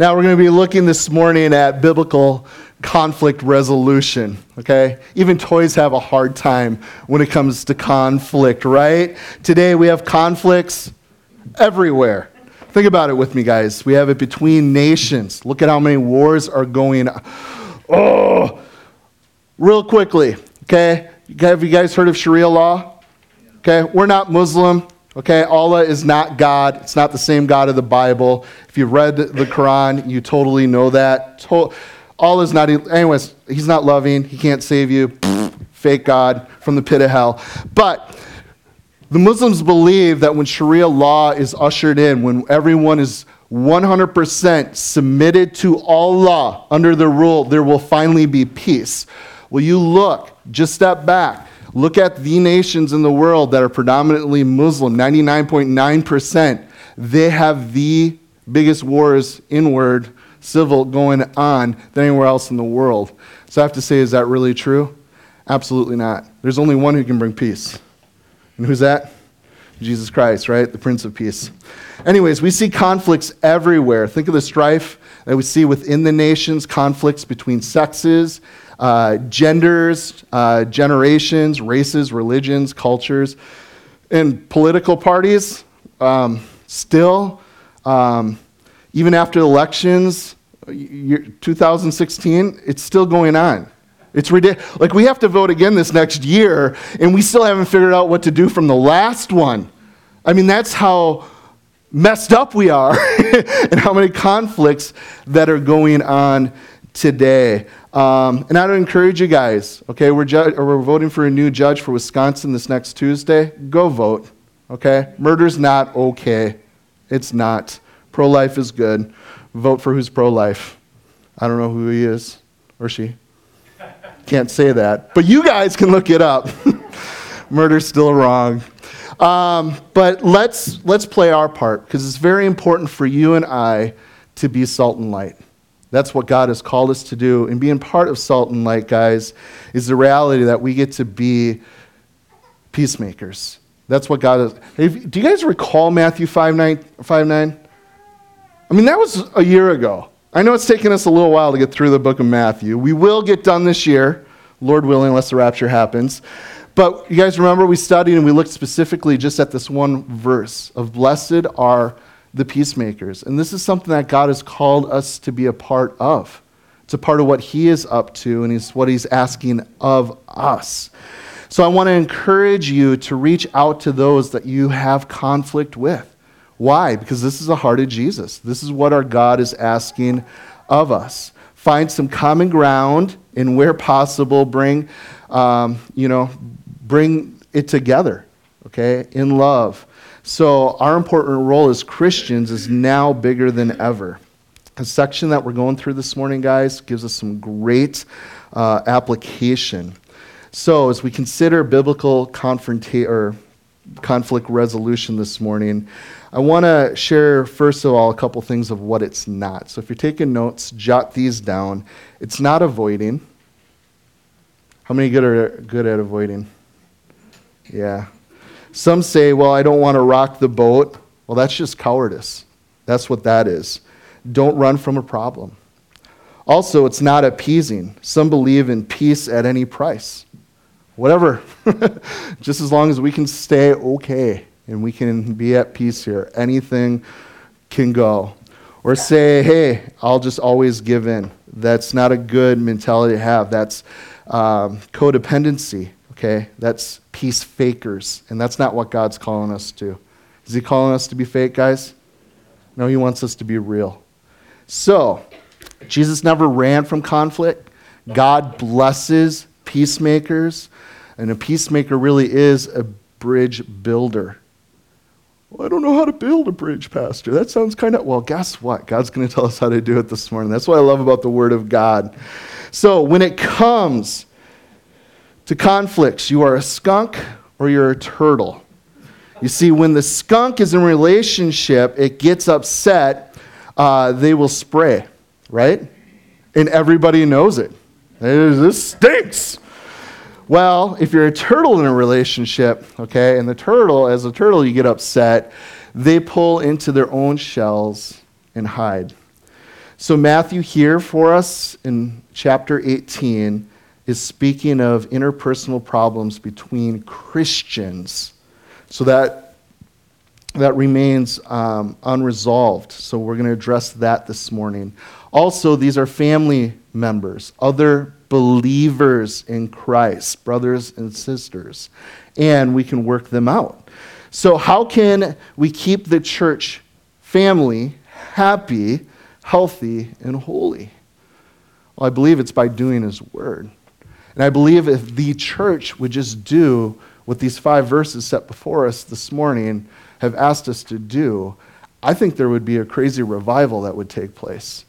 Now, we're going to be looking this morning at biblical conflict resolution, okay? Even toys have a hard time when it comes to conflict, right? Today we have conflicts everywhere. Think about it with me, guys. We have it between nations. Look at how many wars are going on. Oh, real quickly, okay? Have you guys heard of Sharia law? Okay, we're not Muslim. Okay, Allah is not God. It's not the same God of the Bible. If you've read the Quran, you totally know that. To- Allah is not, anyways, He's not loving. He can't save you. Fake God from the pit of hell. But the Muslims believe that when Sharia law is ushered in, when everyone is 100% submitted to Allah under the rule, there will finally be peace. Will you look, just step back, look at the nations in the world that are predominantly Muslim, 99.9%. They have the biggest wars inward, civil, going on than anywhere else in the world. So I have to say, is that really true? Absolutely not. There's only one who can bring peace. And who's that? Jesus Christ, right? The Prince of Peace. Anyways, we see conflicts everywhere. Think of the strife that we see within the nations, conflicts between sexes, uh, genders, uh, generations, races, religions, cultures, and political parties. Um, still, um, even after elections, 2016, it's still going on. It's ridiculous. Like, we have to vote again this next year, and we still haven't figured out what to do from the last one. I mean, that's how messed up we are, and how many conflicts that are going on today. Um, and I would encourage you guys, okay, we're, ju- we're voting for a new judge for Wisconsin this next Tuesday. Go vote, okay? Murder's not okay. It's not. Pro life is good. Vote for who's pro life. I don't know who he is or she. Can't say that. But you guys can look it up. Murder's still wrong. Um, but let's, let's play our part because it's very important for you and I to be salt and light. That's what God has called us to do. And being part of salt and light, guys, is the reality that we get to be peacemakers. That's what God is. Do you guys recall Matthew 5 9, 5 9? I mean, that was a year ago. I know it's taken us a little while to get through the book of Matthew. We will get done this year, Lord willing, unless the rapture happens. But you guys remember we studied and we looked specifically just at this one verse of blessed are the peacemakers. And this is something that God has called us to be a part of. It's a part of what He is up to and it's what He's asking of us. So I want to encourage you to reach out to those that you have conflict with. Why? Because this is the heart of Jesus. This is what our God is asking of us. Find some common ground and where possible, bring, um, you know, bring it together, okay, in love. So our important role as Christians is now bigger than ever. A section that we're going through this morning, guys, gives us some great uh, application. So as we consider biblical conflict resolution this morning, I want to share, first of all, a couple things of what it's not. So if you're taking notes, jot these down. It's not avoiding. How many good are good at avoiding? Yeah. Some say, well, I don't want to rock the boat. Well, that's just cowardice. That's what that is. Don't run from a problem. Also, it's not appeasing. Some believe in peace at any price. Whatever. just as long as we can stay okay and we can be at peace here. Anything can go. Or say, hey, I'll just always give in. That's not a good mentality to have. That's um, codependency, okay? That's peace fakers. And that's not what God's calling us to. Is He calling us to be fake, guys? No, He wants us to be real. So, Jesus never ran from conflict. God blesses peacemakers. And a peacemaker really is a bridge builder. Well, I don't know how to build a bridge, Pastor. That sounds kind of, well, guess what? God's going to tell us how to do it this morning. That's what I love about the Word of God. So, when it comes to conflicts, you are a skunk or you're a turtle. You see, when the skunk is in relationship, it gets upset, uh, they will spray, right? And everybody knows it. This stinks. Well, if you're a turtle in a relationship, okay, and the turtle, as a turtle, you get upset, they pull into their own shells and hide. So, Matthew here for us in chapter 18 is speaking of interpersonal problems between Christians. So, that, that remains um, unresolved. So, we're going to address that this morning. Also, these are family members, other believers in Christ, brothers and sisters, and we can work them out. So, how can we keep the church family happy, healthy, and holy? Well, I believe it's by doing His word. And I believe if the church would just do what these five verses set before us this morning have asked us to do, I think there would be a crazy revival that would take place.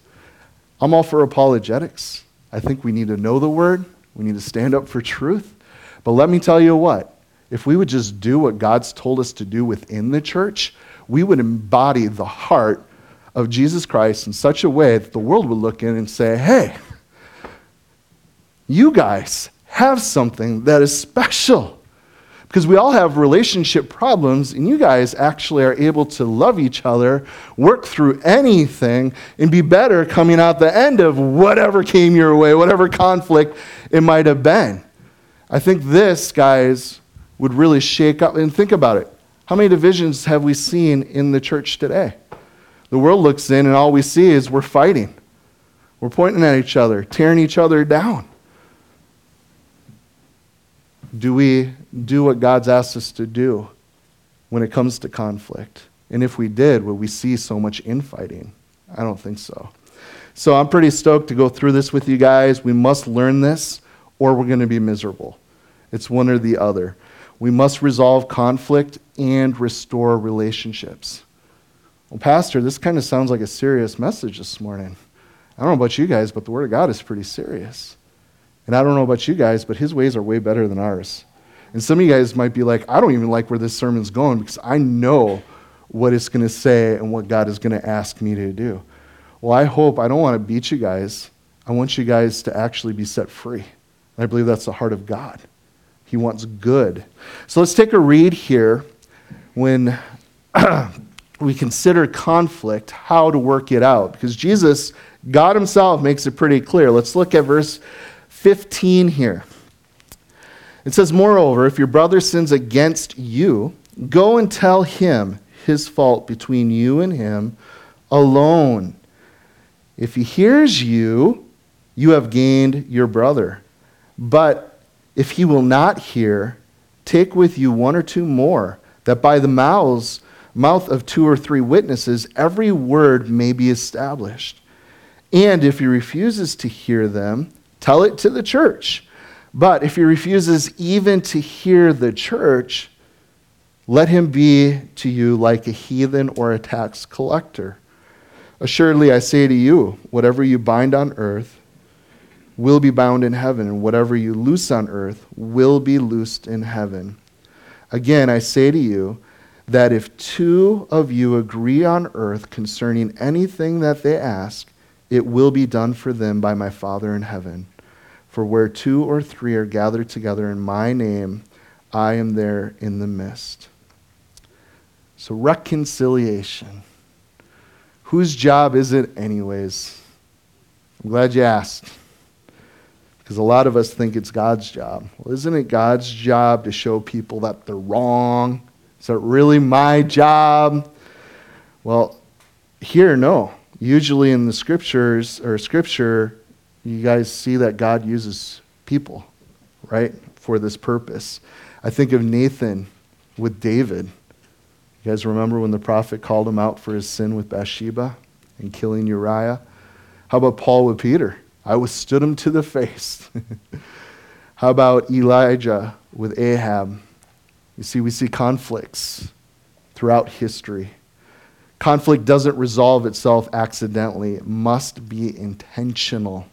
I'm all for apologetics. I think we need to know the word, we need to stand up for truth. But let me tell you what if we would just do what God's told us to do within the church, we would embody the heart of Jesus Christ in such a way that the world would look in and say, hey, you guys have something that is special. Because we all have relationship problems, and you guys actually are able to love each other, work through anything, and be better coming out the end of whatever came your way, whatever conflict it might have been. I think this, guys, would really shake up. And think about it. How many divisions have we seen in the church today? The world looks in, and all we see is we're fighting. We're pointing at each other, tearing each other down. Do we do what God's asked us to do when it comes to conflict? And if we did, would we see so much infighting? I don't think so. So I'm pretty stoked to go through this with you guys. We must learn this, or we're going to be miserable. It's one or the other. We must resolve conflict and restore relationships. Well, Pastor, this kind of sounds like a serious message this morning. I don't know about you guys, but the Word of God is pretty serious. And I don't know about you guys, but his ways are way better than ours. And some of you guys might be like, I don't even like where this sermon's going because I know what it's going to say and what God is going to ask me to do. Well, I hope, I don't want to beat you guys. I want you guys to actually be set free. I believe that's the heart of God. He wants good. So let's take a read here when we consider conflict, how to work it out. Because Jesus, God Himself, makes it pretty clear. Let's look at verse 15 here. It says, Moreover, if your brother sins against you, go and tell him his fault between you and him alone. If he hears you, you have gained your brother. But if he will not hear, take with you one or two more, that by the mouths, mouth of two or three witnesses every word may be established. And if he refuses to hear them, Tell it to the church. But if he refuses even to hear the church, let him be to you like a heathen or a tax collector. Assuredly, I say to you, whatever you bind on earth will be bound in heaven, and whatever you loose on earth will be loosed in heaven. Again, I say to you that if two of you agree on earth concerning anything that they ask, it will be done for them by my Father in heaven. For where two or three are gathered together in my name, I am there in the midst. So, reconciliation. Whose job is it, anyways? I'm glad you asked. Because a lot of us think it's God's job. Well, isn't it God's job to show people that they're wrong? Is that really my job? Well, here, no. Usually in the scriptures, or scripture, you guys see that God uses people, right, for this purpose. I think of Nathan with David. You guys remember when the prophet called him out for his sin with Bathsheba and killing Uriah? How about Paul with Peter? I withstood him to the face. How about Elijah with Ahab? You see, we see conflicts throughout history. Conflict doesn't resolve itself accidentally, it must be intentional.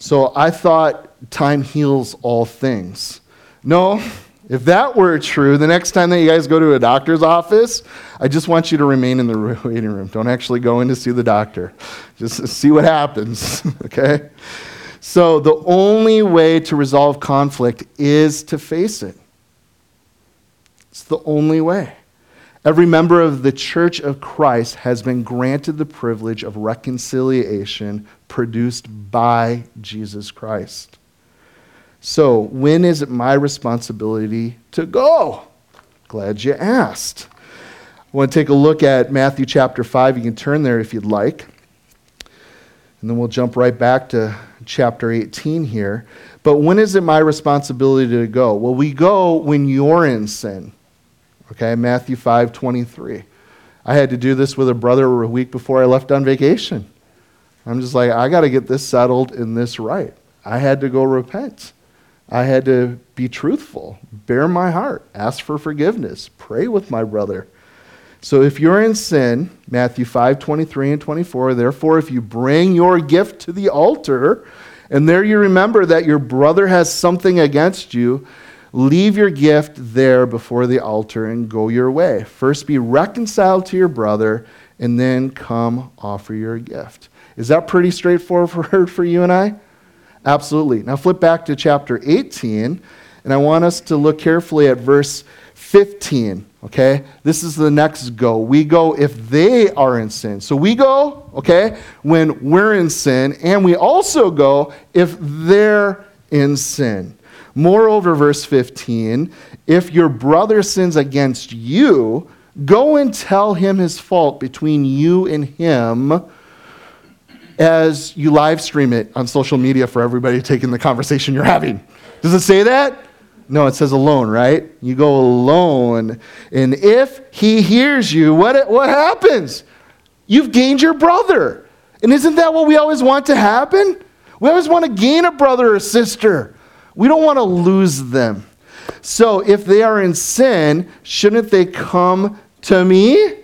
So I thought time heals all things. No, if that were true, the next time that you guys go to a doctor's office, I just want you to remain in the waiting room. Don't actually go in to see the doctor. Just see what happens, okay? So the only way to resolve conflict is to face it. It's the only way. Every member of the church of Christ has been granted the privilege of reconciliation produced by Jesus Christ. So, when is it my responsibility to go? Glad you asked. I want to take a look at Matthew chapter 5. You can turn there if you'd like. And then we'll jump right back to chapter 18 here. But when is it my responsibility to go? Well, we go when you're in sin. Okay, Matthew 5 23. I had to do this with a brother a week before I left on vacation. I'm just like, I got to get this settled and this right. I had to go repent. I had to be truthful, bare my heart, ask for forgiveness, pray with my brother. So if you're in sin, Matthew 5 23 and 24, therefore, if you bring your gift to the altar, and there you remember that your brother has something against you, leave your gift there before the altar and go your way. First be reconciled to your brother, and then come offer your gift. Is that pretty straightforward for you and I? Absolutely. Now flip back to chapter 18, and I want us to look carefully at verse 15. Okay? This is the next go. We go if they are in sin. So we go, okay, when we're in sin, and we also go if they're in sin. Moreover, verse 15, if your brother sins against you, go and tell him his fault between you and him as you live stream it on social media for everybody taking the conversation you're having. Does it say that? No, it says alone, right? You go alone. And if he hears you, what, what happens? You've gained your brother. And isn't that what we always want to happen? We always want to gain a brother or sister. We don't want to lose them. So if they are in sin, shouldn't they come to me?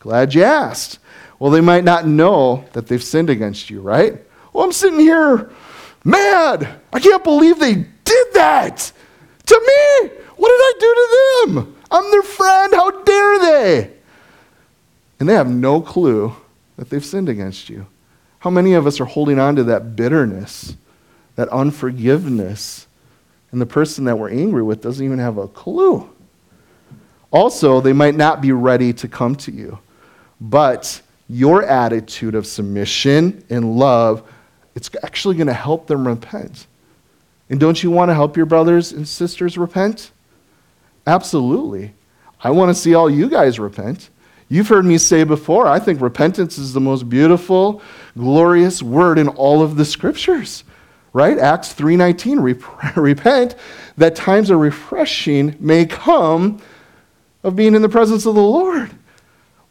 Glad you asked. Well, they might not know that they've sinned against you, right? Well, I'm sitting here mad. I can't believe they did that to me. What did I do to them? I'm their friend. How dare they? And they have no clue that they've sinned against you. How many of us are holding on to that bitterness, that unforgiveness, and the person that we're angry with doesn't even have a clue? Also, they might not be ready to come to you, but your attitude of submission and love, it's actually going to help them repent. And don't you want to help your brothers and sisters repent? Absolutely. I want to see all you guys repent. You've heard me say before, I think repentance is the most beautiful, glorious word in all of the scriptures. Right? Acts 3:19, repent that times of refreshing may come of being in the presence of the Lord.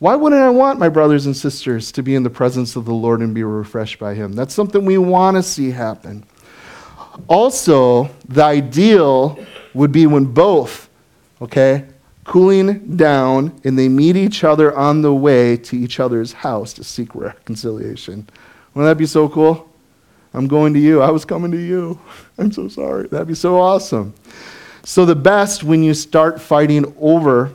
Why wouldn't I want my brothers and sisters to be in the presence of the Lord and be refreshed by Him? That's something we want to see happen. Also, the ideal would be when both, okay, cooling down and they meet each other on the way to each other's house to seek reconciliation. Wouldn't that be so cool? I'm going to you. I was coming to you. I'm so sorry. That'd be so awesome. So, the best when you start fighting over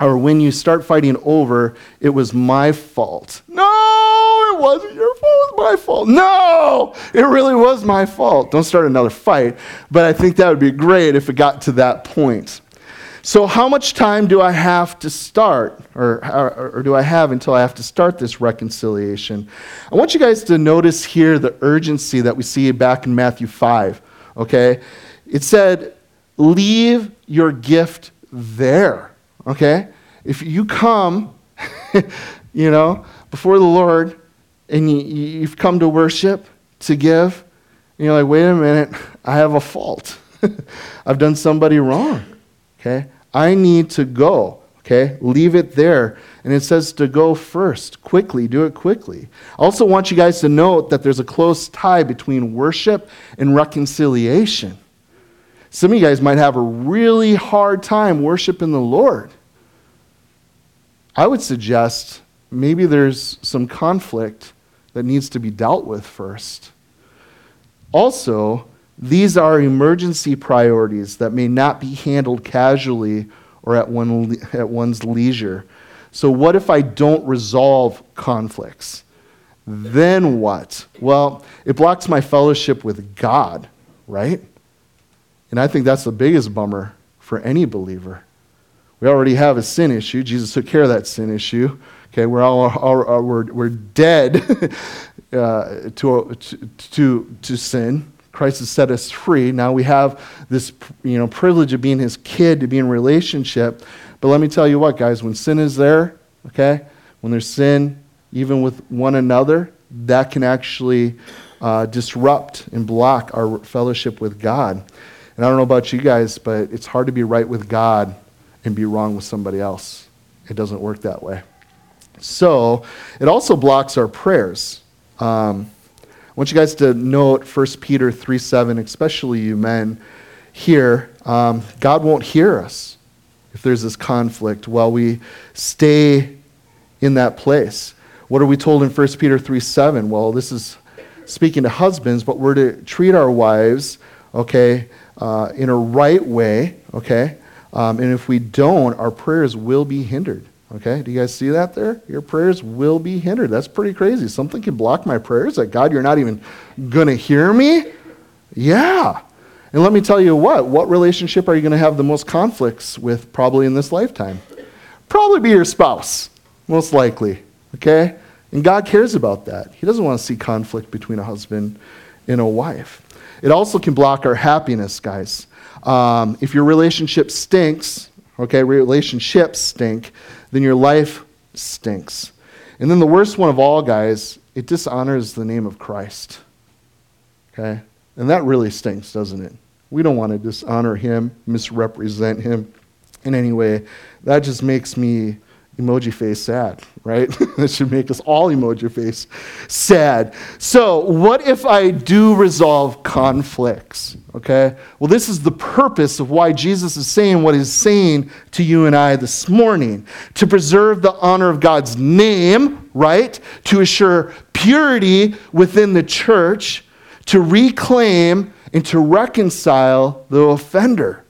or when you start fighting over, it was my fault. No, it wasn't your fault, it was my fault. No, it really was my fault. Don't start another fight, but I think that would be great if it got to that point. So, how much time do I have to start, or, or, or, do I have until I have to start this reconciliation? I want you guys to notice here the urgency that we see back in Matthew 5, okay? It said, Leave your gift there. Okay? If you come, you know, before the Lord and you, you've come to worship, to give, and you're like, wait a minute, I have a fault. I've done somebody wrong. Okay? I need to go. Okay? Leave it there. And it says to go first, quickly, do it quickly. I also want you guys to note that there's a close tie between worship and reconciliation. Some of you guys might have a really hard time worshiping the Lord. I would suggest maybe there's some conflict that needs to be dealt with first. Also, these are emergency priorities that may not be handled casually or at, one, at one's leisure. So, what if I don't resolve conflicts? Then what? Well, it blocks my fellowship with God, right? And I think that's the biggest bummer for any believer. We already have a sin issue. Jesus took care of that sin issue. Okay, we're all, all, all we're, we're dead uh, to, to, to sin. Christ has set us free. Now we have this you know, privilege of being his kid, to be in relationship. But let me tell you what, guys, when sin is there, okay, when there's sin, even with one another, that can actually uh, disrupt and block our fellowship with God. And I don't know about you guys, but it's hard to be right with God and be wrong with somebody else. It doesn't work that way. So it also blocks our prayers. Um, I want you guys to note 1 Peter 3 7, especially you men here. Um, God won't hear us if there's this conflict while we stay in that place. What are we told in 1 Peter 3 7? Well, this is speaking to husbands, but we're to treat our wives, okay, uh, in a right way, okay? Um, and if we don't, our prayers will be hindered. Okay, do you guys see that there? Your prayers will be hindered. That's pretty crazy. Something can block my prayers. Like, God, you're not even going to hear me? Yeah. And let me tell you what, what relationship are you going to have the most conflicts with probably in this lifetime? Probably be your spouse, most likely. Okay? And God cares about that. He doesn't want to see conflict between a husband and a wife. It also can block our happiness, guys. Um, if your relationship stinks, okay, relationships stink, then your life stinks. And then the worst one of all, guys, it dishonors the name of Christ. Okay? And that really stinks, doesn't it? We don't want to dishonor him, misrepresent him in any way. That just makes me emoji face sad, right? that should make us all emoji face sad. So, what if I do resolve conflicts? Okay? Well, this is the purpose of why Jesus is saying what he's saying to you and I this morning to preserve the honor of God's name, right? To assure purity within the church, to reclaim and to reconcile the offender.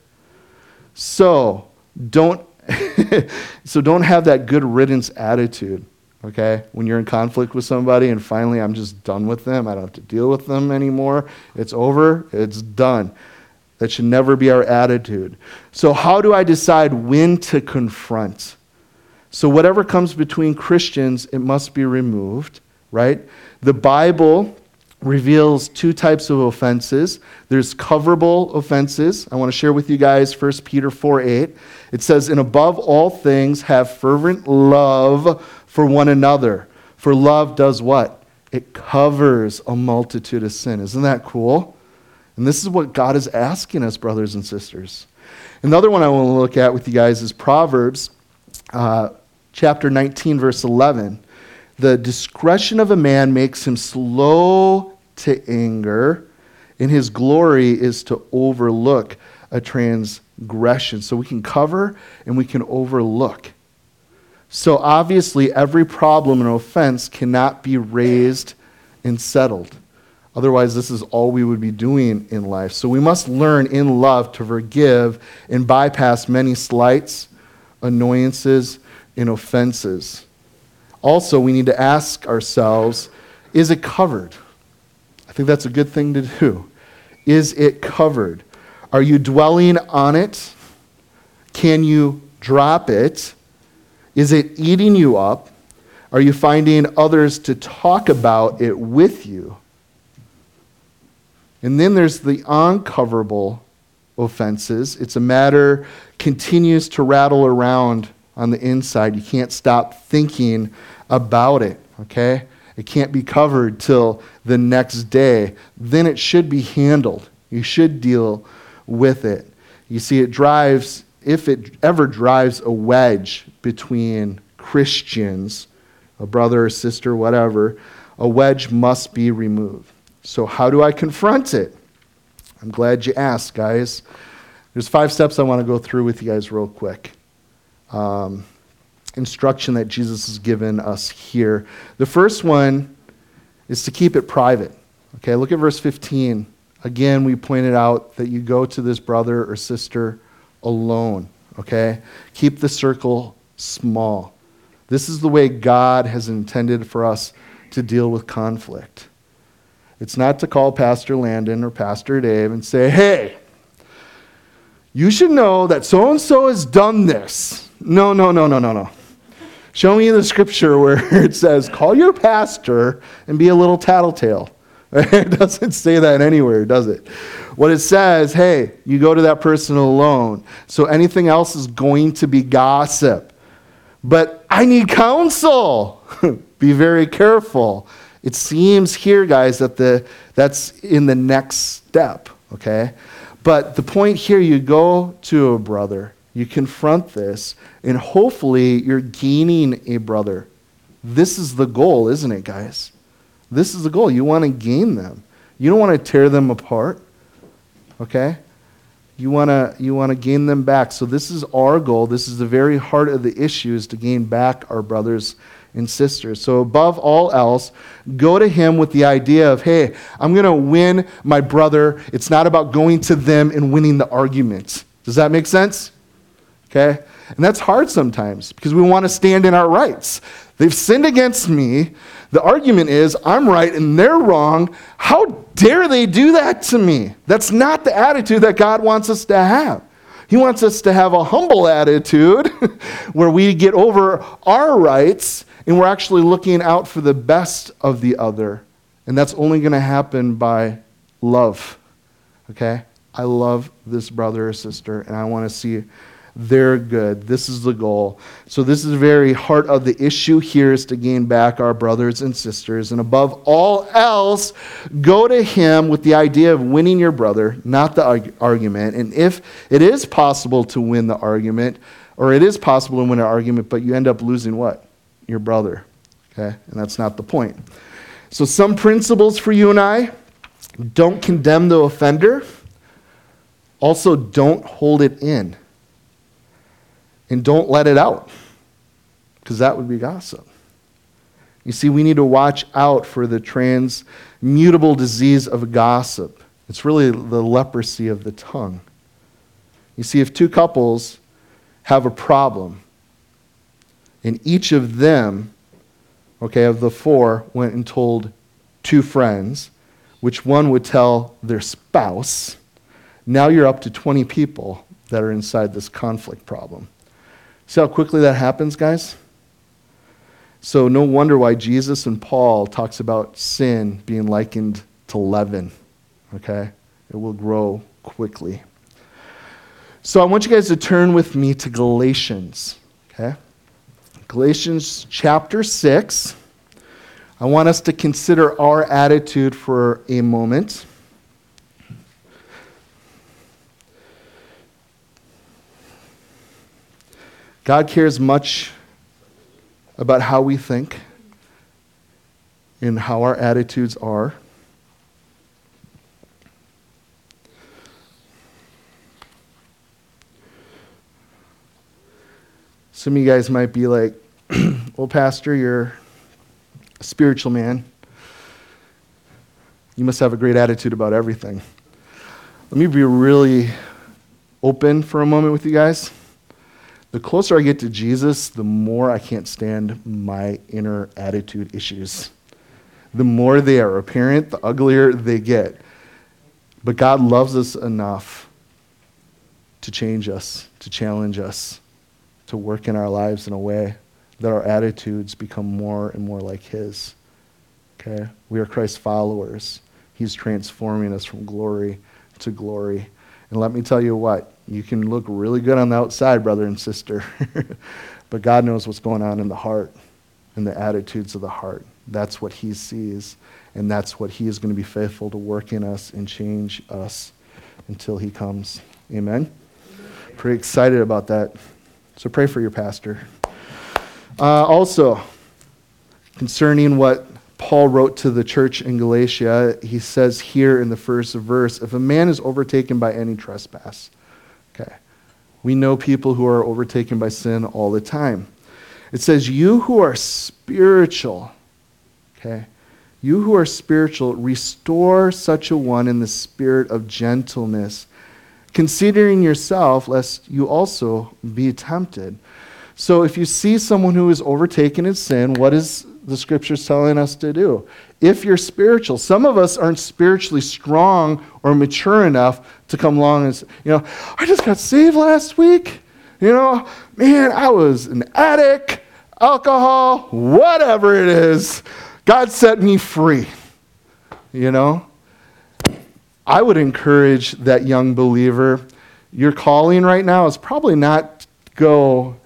So, don't so don't have that good riddance attitude, okay? When you're in conflict with somebody and finally I'm just done with them, I don't have to deal with them anymore, it's over, it's done. That should never be our attitude. So, how do I decide when to confront? So, whatever comes between Christians, it must be removed, right? The Bible reveals two types of offenses. There's coverable offenses. I want to share with you guys 1 Peter 4 8. It says, And above all things, have fervent love for one another. For love does what? It covers a multitude of sin. Isn't that cool? And this is what God is asking us, brothers and sisters. Another one I want to look at with you guys is Proverbs uh, chapter 19, verse 11. The discretion of a man makes him slow to anger, and his glory is to overlook a transgression. So we can cover and we can overlook. So obviously, every problem and offense cannot be raised and settled. Otherwise, this is all we would be doing in life. So we must learn in love to forgive and bypass many slights, annoyances, and offenses. Also, we need to ask ourselves is it covered? I think that's a good thing to do. Is it covered? Are you dwelling on it? Can you drop it? Is it eating you up? Are you finding others to talk about it with you? And then there's the uncoverable offenses. It's a matter continues to rattle around on the inside. You can't stop thinking about it, okay? It can't be covered till the next day. Then it should be handled. You should deal with it. You see, it drives, if it ever drives a wedge between Christians, a brother or sister, whatever, a wedge must be removed. So, how do I confront it? I'm glad you asked, guys. There's five steps I want to go through with you guys real quick. Um, instruction that Jesus has given us here. The first one is to keep it private. Okay, look at verse 15. Again, we pointed out that you go to this brother or sister alone. Okay? Keep the circle small. This is the way God has intended for us to deal with conflict. It's not to call Pastor Landon or Pastor Dave and say, hey, You should know that so and so has done this. No, no, no, no, no, no. Show me in the scripture where it says, call your pastor and be a little tattletale. It doesn't say that anywhere, does it? What it says, hey, you go to that person alone. So anything else is going to be gossip. But I need counsel. be very careful. It seems here, guys, that the, that's in the next step, okay? But the point here, you go to a brother, you confront this, and hopefully you're gaining a brother. This is the goal, isn't it, guys? This is the goal. You want to gain them. You don't want to tear them apart. Okay? You want to you want to gain them back. So this is our goal. This is the very heart of the issue is to gain back our brothers and sisters. So above all else, go to him with the idea of, "Hey, I'm going to win my brother. It's not about going to them and winning the argument." Does that make sense? Okay? And that's hard sometimes because we want to stand in our rights. They've sinned against me. The argument is, I'm right and they're wrong. How dare they do that to me? That's not the attitude that God wants us to have. He wants us to have a humble attitude where we get over our rights and we're actually looking out for the best of the other. And that's only going to happen by love. Okay? I love this brother or sister and I want to see they're good. This is the goal. So, this is the very heart of the issue here is to gain back our brothers and sisters. And above all else, go to Him with the idea of winning your brother, not the argument. And if it is possible to win the argument, or it is possible to win an argument, but you end up losing what? Your brother. Okay? And that's not the point. So, some principles for you and I don't condemn the offender, also, don't hold it in and don't let it out because that would be gossip. You see, we need to watch out for the transmutable disease of gossip. It's really the leprosy of the tongue. You see, if two couples have a problem, and each of them, okay, of the four, went and told two friends, which one would tell their spouse, now you're up to 20 people that are inside this conflict problem. See how quickly that happens, guys? So no wonder why Jesus and Paul talks about sin being likened to leaven. Okay? It will grow quickly. So I want you guys to turn with me to Galatians. Okay? Galatians chapter 6. I want us to consider our attitude for a moment. God cares much about how we think and how our attitudes are. Some of you guys might be like, well, Pastor, you're a spiritual man. You must have a great attitude about everything. Let me be really open for a moment with you guys the closer I get to Jesus, the more I can't stand my inner attitude issues. The more they are apparent, the uglier they get. But God loves us enough to change us, to challenge us, to work in our lives in a way that our attitudes become more and more like His. Okay? We are Christ's followers. He's transforming us from glory to glory. And let me tell you what, you can look really good on the outside, brother and sister, but God knows what's going on in the heart and the attitudes of the heart. That's what He sees, and that's what He is going to be faithful to work in us and change us until He comes. Amen? Pretty excited about that. So pray for your pastor. Uh, also, concerning what Paul wrote to the church in Galatia, he says here in the first verse if a man is overtaken by any trespass, we know people who are overtaken by sin all the time. It says, You who are spiritual, okay, you who are spiritual, restore such a one in the spirit of gentleness, considering yourself, lest you also be tempted. So if you see someone who is overtaken in sin, what is the scripture's telling us to do. If you're spiritual, some of us aren't spiritually strong or mature enough to come along and say, you know, I just got saved last week. You know, man, I was an addict, alcohol, whatever it is. God set me free. You know? I would encourage that young believer, your calling right now is probably not go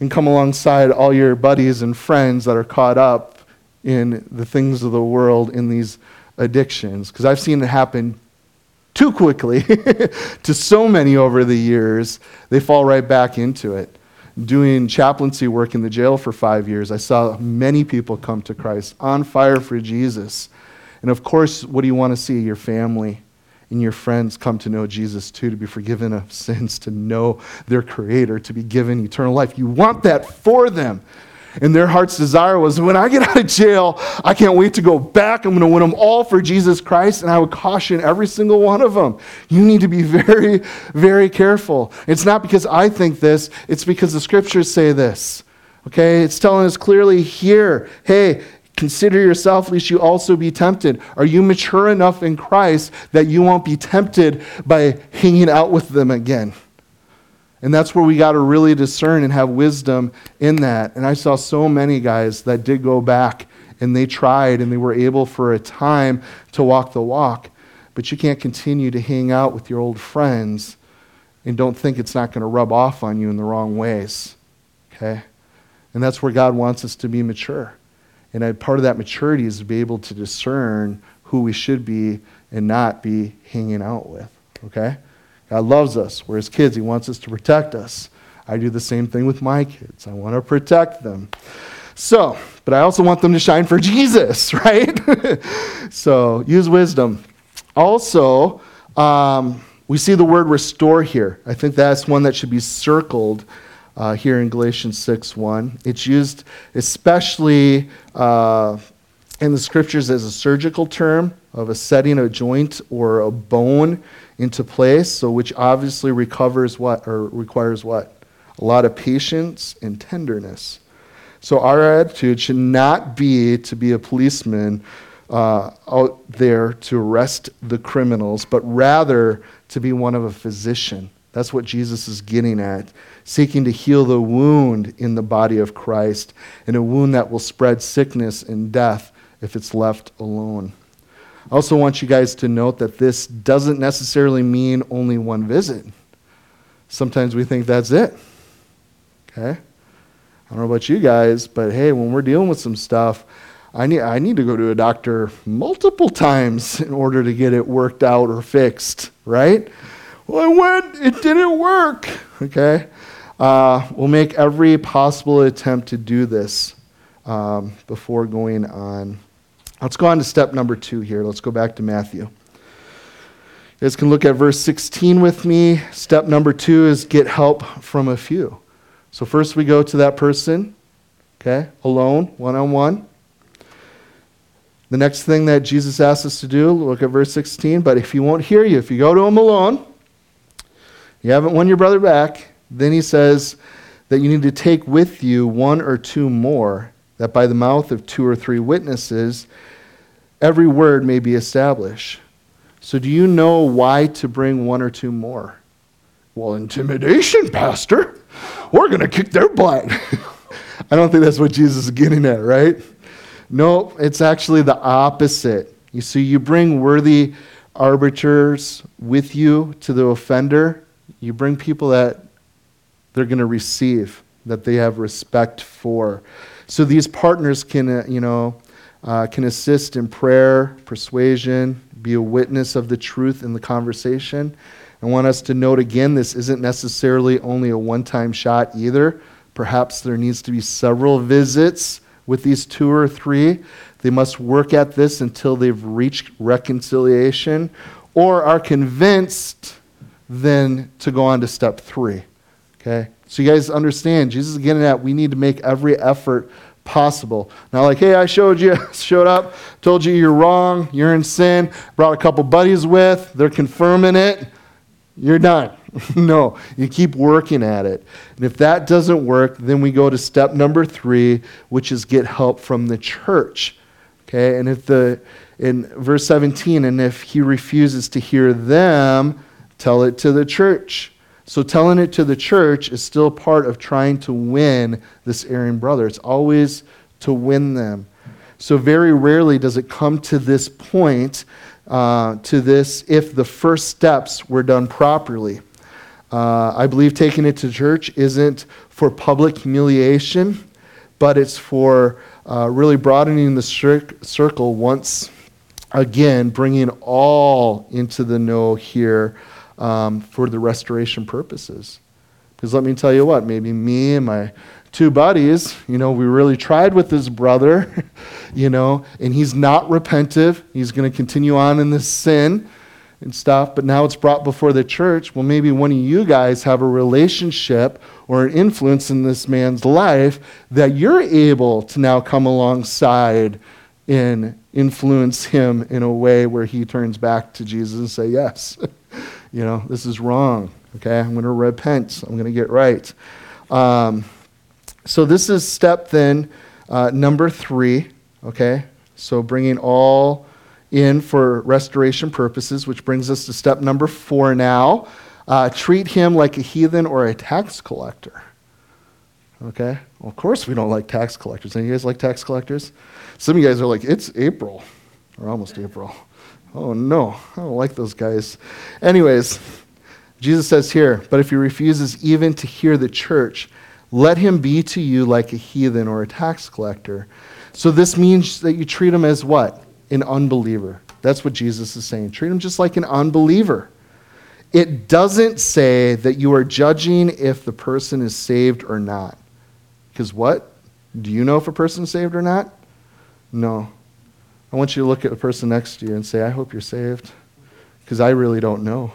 and come alongside all your buddies and friends that are caught up in the things of the world in these addictions. Because I've seen it happen too quickly to so many over the years, they fall right back into it. Doing chaplaincy work in the jail for five years, I saw many people come to Christ on fire for Jesus. And of course, what do you want to see? Your family and your friends come to know Jesus too, to be forgiven of sins, to know their Creator, to be given eternal life. You want that for them. And their heart's desire was when I get out of jail, I can't wait to go back. I'm going to win them all for Jesus Christ. And I would caution every single one of them. You need to be very, very careful. It's not because I think this, it's because the scriptures say this. Okay? It's telling us clearly here hey, Consider yourself, lest you also be tempted. Are you mature enough in Christ that you won't be tempted by hanging out with them again? And that's where we got to really discern and have wisdom in that. And I saw so many guys that did go back and they tried and they were able for a time to walk the walk. But you can't continue to hang out with your old friends and don't think it's not going to rub off on you in the wrong ways. Okay? And that's where God wants us to be mature. And part of that maturity is to be able to discern who we should be and not be hanging out with. Okay? God loves us. We're his kids. He wants us to protect us. I do the same thing with my kids. I want to protect them. So, but I also want them to shine for Jesus, right? so use wisdom. Also, um, we see the word restore here. I think that's one that should be circled uh, here in Galatians 6 1. It's used especially uh, in the scriptures as a surgical term of a setting a joint or a bone into place, so which obviously recovers what or requires what? A lot of patience and tenderness. So our attitude should not be to be a policeman uh, out there to arrest the criminals, but rather to be one of a physician. That's what Jesus is getting at seeking to heal the wound in the body of Christ, and a wound that will spread sickness and death if it's left alone. I also want you guys to note that this doesn't necessarily mean only one visit. Sometimes we think that's it. Okay? I don't know about you guys, but hey, when we're dealing with some stuff, I need, I need to go to a doctor multiple times in order to get it worked out or fixed, right? Well, I went, it didn't work. Okay? Uh, we'll make every possible attempt to do this um, before going on. Let's go on to step number two here. Let's go back to Matthew. You guys can look at verse 16 with me. Step number two is get help from a few. So, first we go to that person, okay, alone, one on one. The next thing that Jesus asks us to do, look at verse 16. But if he won't hear you, if you go to him alone, you haven't won your brother back, then he says that you need to take with you one or two more, that by the mouth of two or three witnesses, every word may be established. So, do you know why to bring one or two more? Well, intimidation, Pastor. We're going to kick their butt. I don't think that's what Jesus is getting at, right? No, it's actually the opposite. You see, you bring worthy arbiters with you to the offender. You bring people that they're going to receive, that they have respect for. So these partners can, uh, you know, uh, can assist in prayer, persuasion, be a witness of the truth in the conversation. I want us to note again this isn't necessarily only a one time shot either. Perhaps there needs to be several visits with these two or three. They must work at this until they've reached reconciliation or are convinced then to go on to step three. Okay? So you guys understand, Jesus is getting at we need to make every effort possible. Now, like, hey, I showed you, showed up, told you you're wrong, you're in sin, brought a couple buddies with, they're confirming it, you're done. no, you keep working at it. And if that doesn't work, then we go to step number three, which is get help from the church. Okay, and if the in verse 17, and if he refuses to hear them, tell it to the church. So telling it to the church is still part of trying to win this erring brother. It's always to win them. So very rarely does it come to this point, uh, to this, if the first steps were done properly. Uh, I believe taking it to church isn't for public humiliation, but it's for uh, really broadening the cir- circle once again, bringing all into the know here um, for the restoration purposes. Because let me tell you what, maybe me and my two buddies, you know, we really tried with this brother, you know, and he's not repentive. He's going to continue on in this sin and stuff, but now it's brought before the church. Well, maybe one of you guys have a relationship or an influence in this man's life that you're able to now come alongside and influence him in a way where he turns back to Jesus and say, Yes, you know, this is wrong. Okay, I'm going to repent. I'm going to get right. Um, so this is step then uh, number three. Okay, so bringing all in for restoration purposes, which brings us to step number four now. Uh, treat him like a heathen or a tax collector. Okay? Well, of course we don't like tax collectors. Any of you guys like tax collectors? Some of you guys are like, it's April, or almost April. Oh no, I don't like those guys. Anyways, Jesus says here, but if he refuses even to hear the church, let him be to you like a heathen or a tax collector. So this means that you treat him as what? An unbeliever. That's what Jesus is saying. Treat him just like an unbeliever. It doesn't say that you are judging if the person is saved or not. Because what? Do you know if a person is saved or not? No. I want you to look at the person next to you and say, I hope you're saved. Because I really don't know.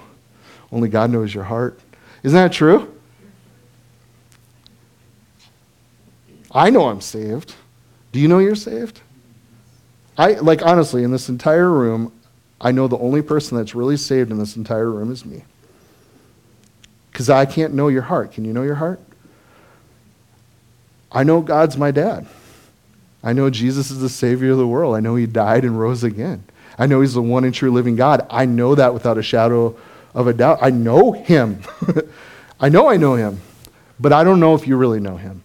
Only God knows your heart. Isn't that true? I know I'm saved. Do you know you're saved? I like honestly in this entire room, I know the only person that's really saved in this entire room is me. Cuz I can't know your heart. Can you know your heart? I know God's my dad. I know Jesus is the Savior of the world. I know He died and rose again. I know He's the one and true living God. I know that without a shadow of a doubt. I know Him. I know I know Him. But I don't know if you really know Him.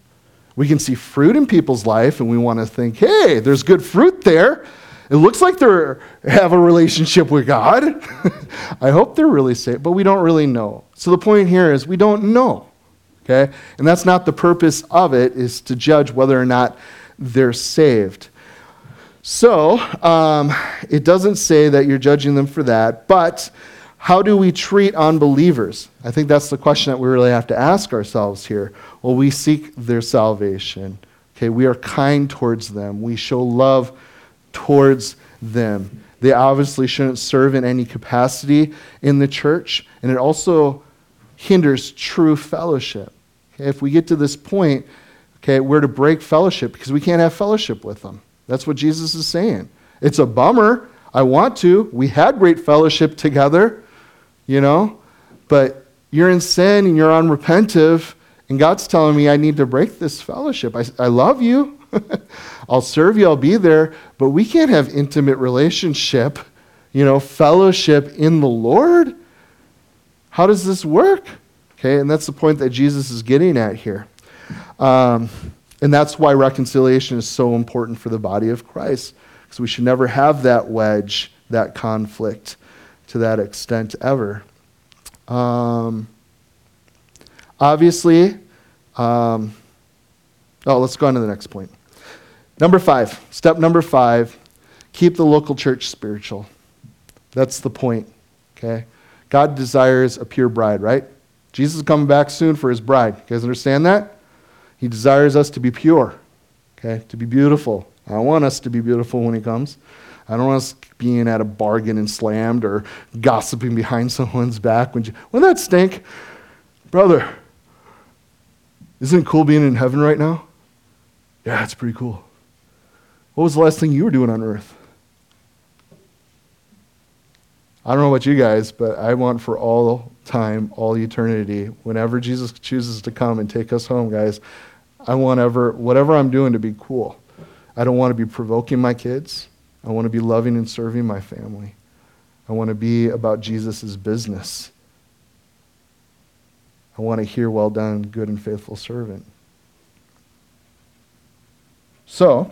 We can see fruit in people's life and we want to think, hey, there's good fruit there. It looks like they have a relationship with God. I hope they're really saved, but we don't really know. So the point here is we don't know. Okay? And that's not the purpose of it, is to judge whether or not they're saved. So, um, it doesn't say that you're judging them for that, but how do we treat unbelievers? I think that's the question that we really have to ask ourselves here. Well, we seek their salvation. Okay, we are kind towards them. We show love towards them. They obviously shouldn't serve in any capacity in the church, and it also hinders true fellowship. Okay, if we get to this point, Okay, we're to break fellowship because we can't have fellowship with them. That's what Jesus is saying. It's a bummer. I want to. We had great fellowship together, you know, but you're in sin and you're unrepentive, and God's telling me I need to break this fellowship. I, I love you. I'll serve you. I'll be there, but we can't have intimate relationship, you know, fellowship in the Lord. How does this work? Okay, and that's the point that Jesus is getting at here. Um, and that's why reconciliation is so important for the body of Christ, because we should never have that wedge, that conflict to that extent ever. Um, obviously, um, oh, let's go on to the next point. Number five, step number five, keep the local church spiritual. That's the point, okay? God desires a pure bride, right? Jesus is coming back soon for his bride. You guys understand that? He desires us to be pure, okay, to be beautiful. I want us to be beautiful when He comes. I don't want us being at a bargain and slammed or gossiping behind someone's back. When you, wouldn't that stink? Brother, isn't it cool being in heaven right now? Yeah, it's pretty cool. What was the last thing you were doing on earth? I don't know about you guys, but I want for all time, all eternity. Whenever Jesus chooses to come and take us home, guys, I want ever whatever I'm doing to be cool. I don't want to be provoking my kids. I want to be loving and serving my family. I want to be about Jesus' business. I want to hear, well done, good and faithful servant. So,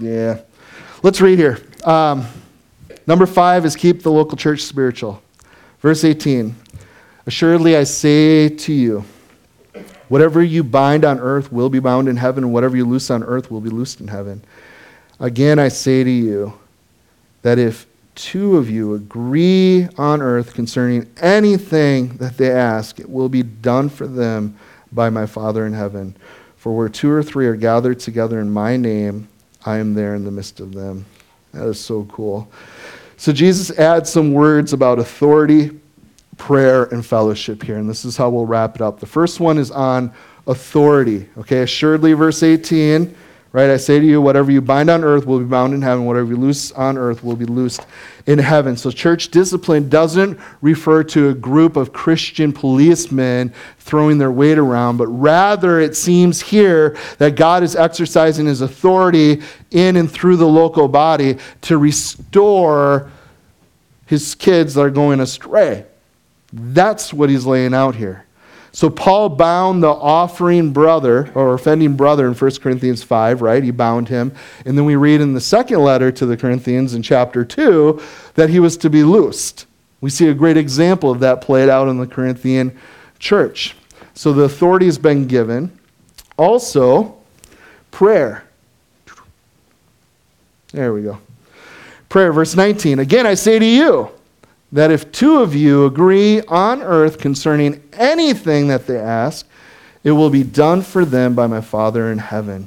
yeah, let's read here. Um, number five is keep the local church spiritual. Verse 18 Assuredly, I say to you, whatever you bind on earth will be bound in heaven, and whatever you loose on earth will be loosed in heaven. Again, I say to you that if two of you agree on earth concerning anything that they ask, it will be done for them by my Father in heaven. For where two or three are gathered together in my name, I am there in the midst of them. That is so cool. So Jesus adds some words about authority, prayer, and fellowship here, and this is how we'll wrap it up. The first one is on authority. Okay, assuredly, verse 18 Right? I say to you, whatever you bind on earth will be bound in heaven. Whatever you loose on earth will be loosed in heaven. So, church discipline doesn't refer to a group of Christian policemen throwing their weight around, but rather it seems here that God is exercising his authority in and through the local body to restore his kids that are going astray. That's what he's laying out here. So Paul bound the offering brother or offending brother in 1 Corinthians 5, right? He bound him. And then we read in the second letter to the Corinthians in chapter 2 that he was to be loosed. We see a great example of that played out in the Corinthian church. So the authority has been given. Also, prayer. There we go. Prayer, verse 19. Again, I say to you, that if two of you agree on earth concerning anything that they ask, it will be done for them by my Father in heaven.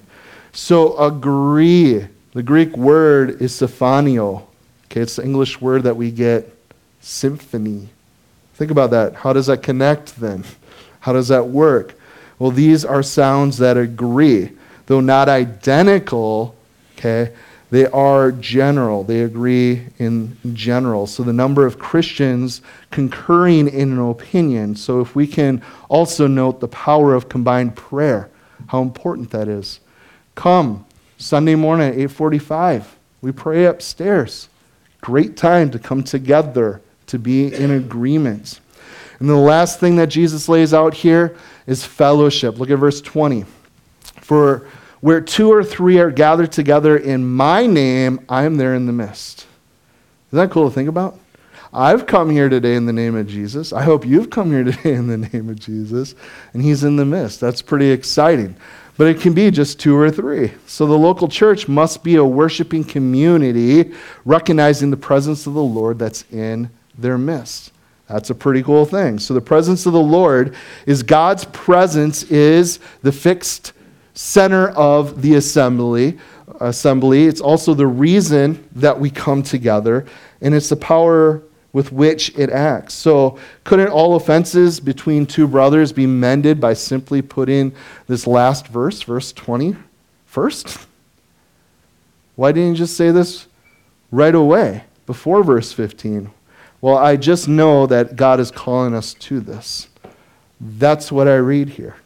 So agree. The Greek word is sophanio. Okay, it's the English word that we get symphony. Think about that. How does that connect then? How does that work? Well, these are sounds that agree, though not identical, okay? They are general. They agree in general. So the number of Christians concurring in an opinion. So if we can also note the power of combined prayer, how important that is. Come Sunday morning at 8:45. We pray upstairs. Great time to come together to be in agreement. And the last thing that Jesus lays out here is fellowship. Look at verse 20. For where two or three are gathered together in my name, I am there in the midst. Isn't that cool to think about? I've come here today in the name of Jesus. I hope you've come here today in the name of Jesus. And he's in the midst. That's pretty exciting. But it can be just two or three. So the local church must be a worshiping community, recognizing the presence of the Lord that's in their midst. That's a pretty cool thing. So the presence of the Lord is God's presence is the fixed center of the assembly. Assembly. It's also the reason that we come together, and it's the power with which it acts. So, couldn't all offenses between two brothers be mended by simply putting this last verse, verse 20, first? Why didn't you just say this right away, before verse 15? Well, I just know that God is calling us to this. That's what I read here.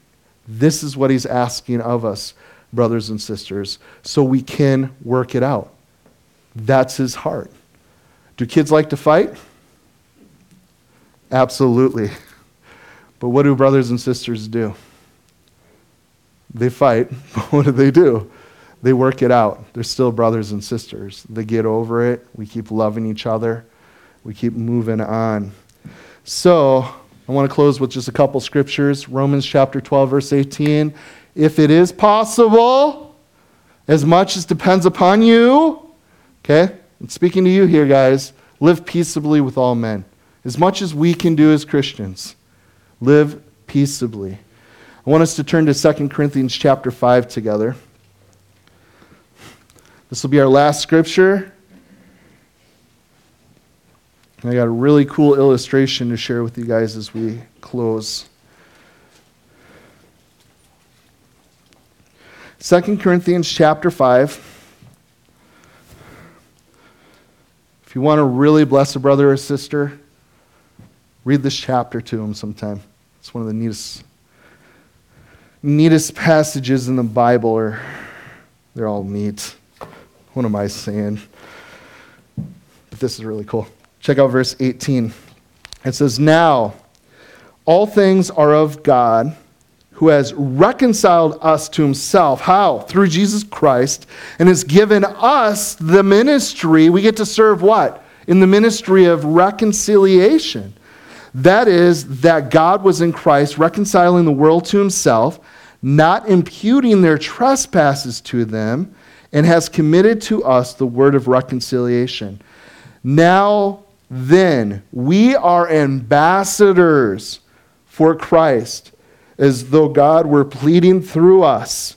This is what he's asking of us, brothers and sisters, so we can work it out. That's his heart. Do kids like to fight? Absolutely. But what do brothers and sisters do? They fight, but what do they do? They work it out. They're still brothers and sisters. They get over it. We keep loving each other. We keep moving on. So, I want to close with just a couple scriptures. Romans chapter 12, verse 18. If it is possible, as much as depends upon you, okay? I'm speaking to you here, guys. Live peaceably with all men. As much as we can do as Christians, live peaceably. I want us to turn to 2 Corinthians chapter 5 together. This will be our last scripture. I got a really cool illustration to share with you guys as we close. 2 Corinthians chapter 5. If you want to really bless a brother or sister, read this chapter to him sometime. It's one of the neatest, neatest passages in the Bible, or they're all neat. What am I saying? But this is really cool. Check out verse 18. It says, Now all things are of God who has reconciled us to himself. How? Through Jesus Christ, and has given us the ministry. We get to serve what? In the ministry of reconciliation. That is, that God was in Christ, reconciling the world to himself, not imputing their trespasses to them, and has committed to us the word of reconciliation. Now then, we are ambassadors for Christ as though God were pleading through us,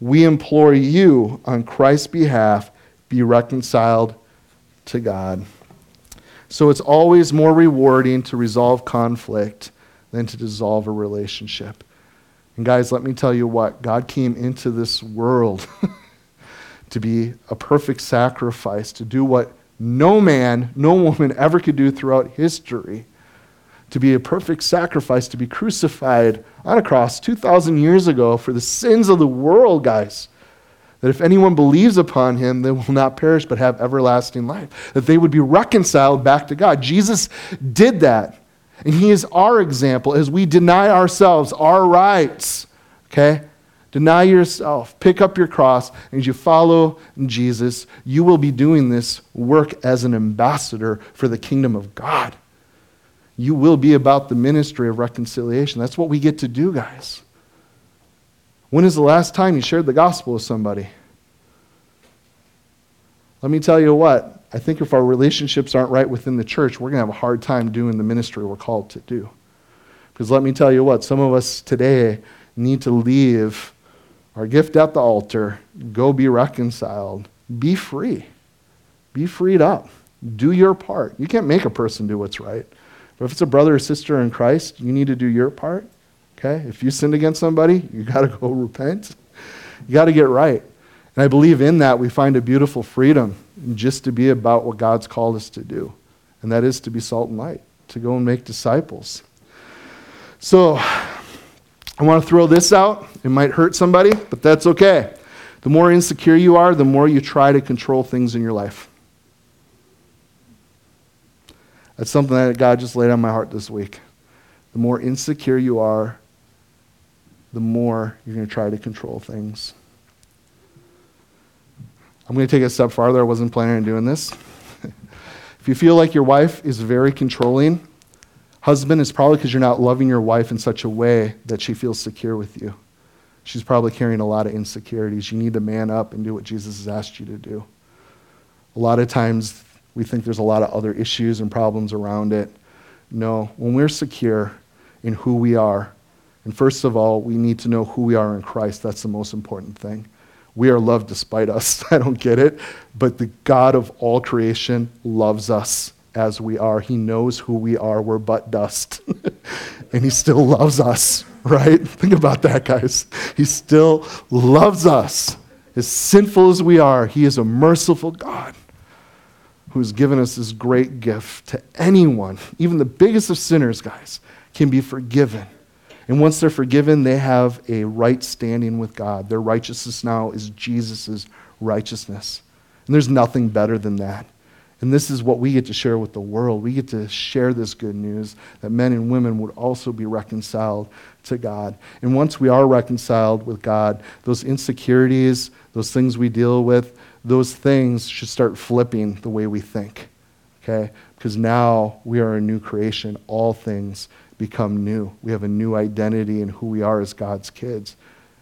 we implore you on Christ's behalf, be reconciled to God. So it's always more rewarding to resolve conflict than to dissolve a relationship. And guys, let me tell you what God came into this world to be a perfect sacrifice, to do what no man, no woman ever could do throughout history to be a perfect sacrifice, to be crucified on a cross 2,000 years ago for the sins of the world, guys. That if anyone believes upon him, they will not perish but have everlasting life. That they would be reconciled back to God. Jesus did that. And he is our example as we deny ourselves our rights. Okay? Deny yourself, pick up your cross, and as you follow Jesus, you will be doing this work as an ambassador for the kingdom of God you will be about the ministry of reconciliation. That's what we get to do, guys. When is the last time you shared the gospel with somebody? Let me tell you what, I think if our relationships aren't right within the church, we're going to have a hard time doing the ministry we're called to do. Because let me tell you what, some of us today need to leave our gift at the altar, go be reconciled, be free, be freed up, do your part. You can't make a person do what's right. But if it's a brother or sister in Christ, you need to do your part. Okay? If you sinned against somebody, you got to go repent. You got to get right. And I believe in that we find a beautiful freedom just to be about what God's called us to do. And that is to be salt and light, to go and make disciples. So, I want to throw this out. It might hurt somebody, but that's okay. The more insecure you are, the more you try to control things in your life. That's something that God just laid on my heart this week. The more insecure you are, the more you're going to try to control things. I'm going to take it a step farther. I wasn't planning on doing this. if you feel like your wife is very controlling, husband, it's probably because you're not loving your wife in such a way that she feels secure with you. She's probably carrying a lot of insecurities. You need to man up and do what Jesus has asked you to do. A lot of times, we think there's a lot of other issues and problems around it. No, when we're secure in who we are, and first of all, we need to know who we are in Christ. That's the most important thing. We are loved despite us. I don't get it. But the God of all creation loves us as we are. He knows who we are. We're but dust. and He still loves us, right? Think about that, guys. He still loves us. As sinful as we are, He is a merciful God who's given us this great gift to anyone, even the biggest of sinners, guys, can be forgiven. And once they're forgiven, they have a right standing with God. Their righteousness now is Jesus' righteousness. And there's nothing better than that. And this is what we get to share with the world. We get to share this good news that men and women would also be reconciled to God. And once we are reconciled with God, those insecurities, those things we deal with, those things should start flipping the way we think. Okay? Because now we are a new creation. All things become new. We have a new identity in who we are as God's kids.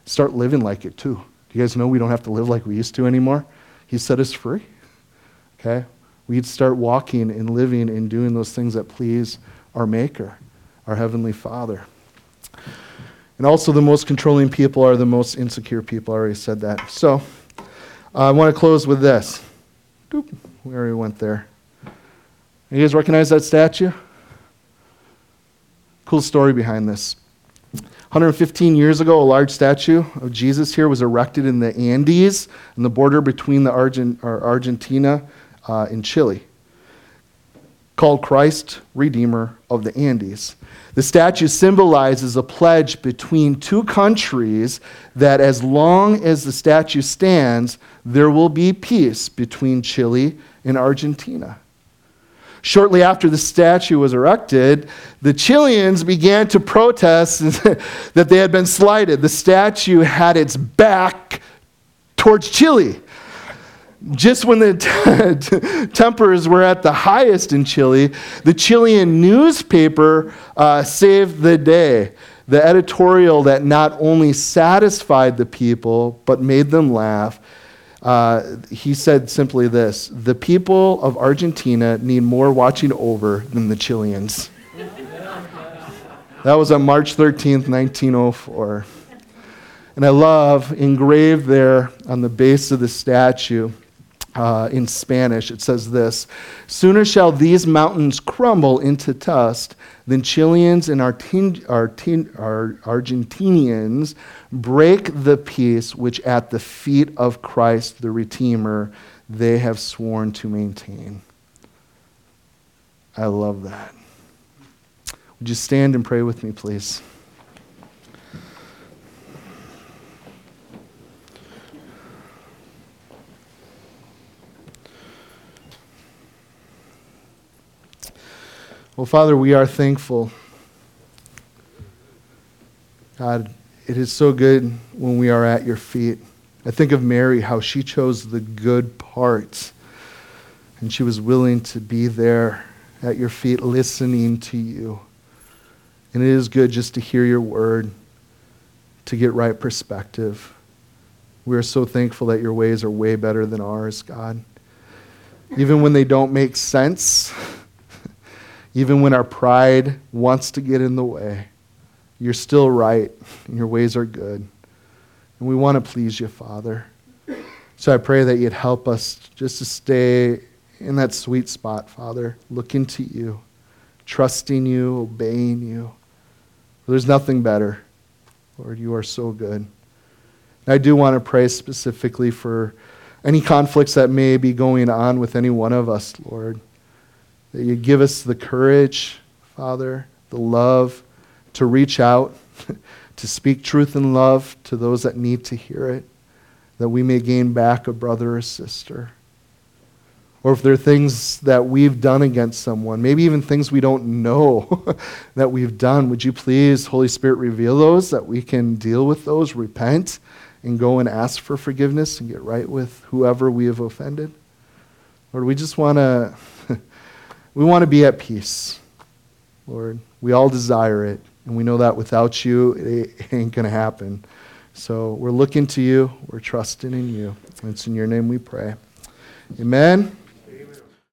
Start living like it too. Do you guys know we don't have to live like we used to anymore? He set us free. Okay? We'd start walking and living and doing those things that please our Maker, our Heavenly Father. And also, the most controlling people are the most insecure people. I already said that. So, uh, I want to close with this. Doop, we already went there. You guys recognize that statue? Cool story behind this. 115 years ago, a large statue of Jesus here was erected in the Andes, in the border between the Argent, Argentina uh, and Chile. called Christ, Redeemer of the Andes. The statue symbolizes a pledge between two countries that as long as the statue stands, there will be peace between Chile and Argentina. Shortly after the statue was erected, the Chileans began to protest that they had been slighted. The statue had its back towards Chile. Just when the tempers were at the highest in Chile, the Chilean newspaper uh, saved the day. The editorial that not only satisfied the people, but made them laugh. Uh, he said simply this The people of Argentina need more watching over than the Chileans. that was on March 13th, 1904. And I love engraved there on the base of the statue uh, in Spanish, it says this Sooner shall these mountains crumble into dust than Chileans and Artin- Artin- Argentinians break the peace which at the feet of Christ the Redeemer they have sworn to maintain. I love that. Would you stand and pray with me, please? Well, Father, we are thankful. God, it is so good when we are at your feet. I think of Mary, how she chose the good parts, and she was willing to be there at your feet listening to you. And it is good just to hear your word, to get right perspective. We are so thankful that your ways are way better than ours, God. Even when they don't make sense, even when our pride wants to get in the way, you're still right and your ways are good. And we want to please you, Father. So I pray that you'd help us just to stay in that sweet spot, Father, looking to you, trusting you, obeying you. There's nothing better. Lord, you are so good. I do want to pray specifically for any conflicts that may be going on with any one of us, Lord that you give us the courage, Father, the love to reach out, to speak truth and love to those that need to hear it, that we may gain back a brother or sister. Or if there are things that we've done against someone, maybe even things we don't know that we've done, would you please, Holy Spirit, reveal those that we can deal with those, repent, and go and ask for forgiveness and get right with whoever we have offended? Lord, we just want to we want to be at peace, Lord. We all desire it, and we know that without you, it ain't going to happen. So we're looking to you, we're trusting in you. and It's in your name we pray. Amen.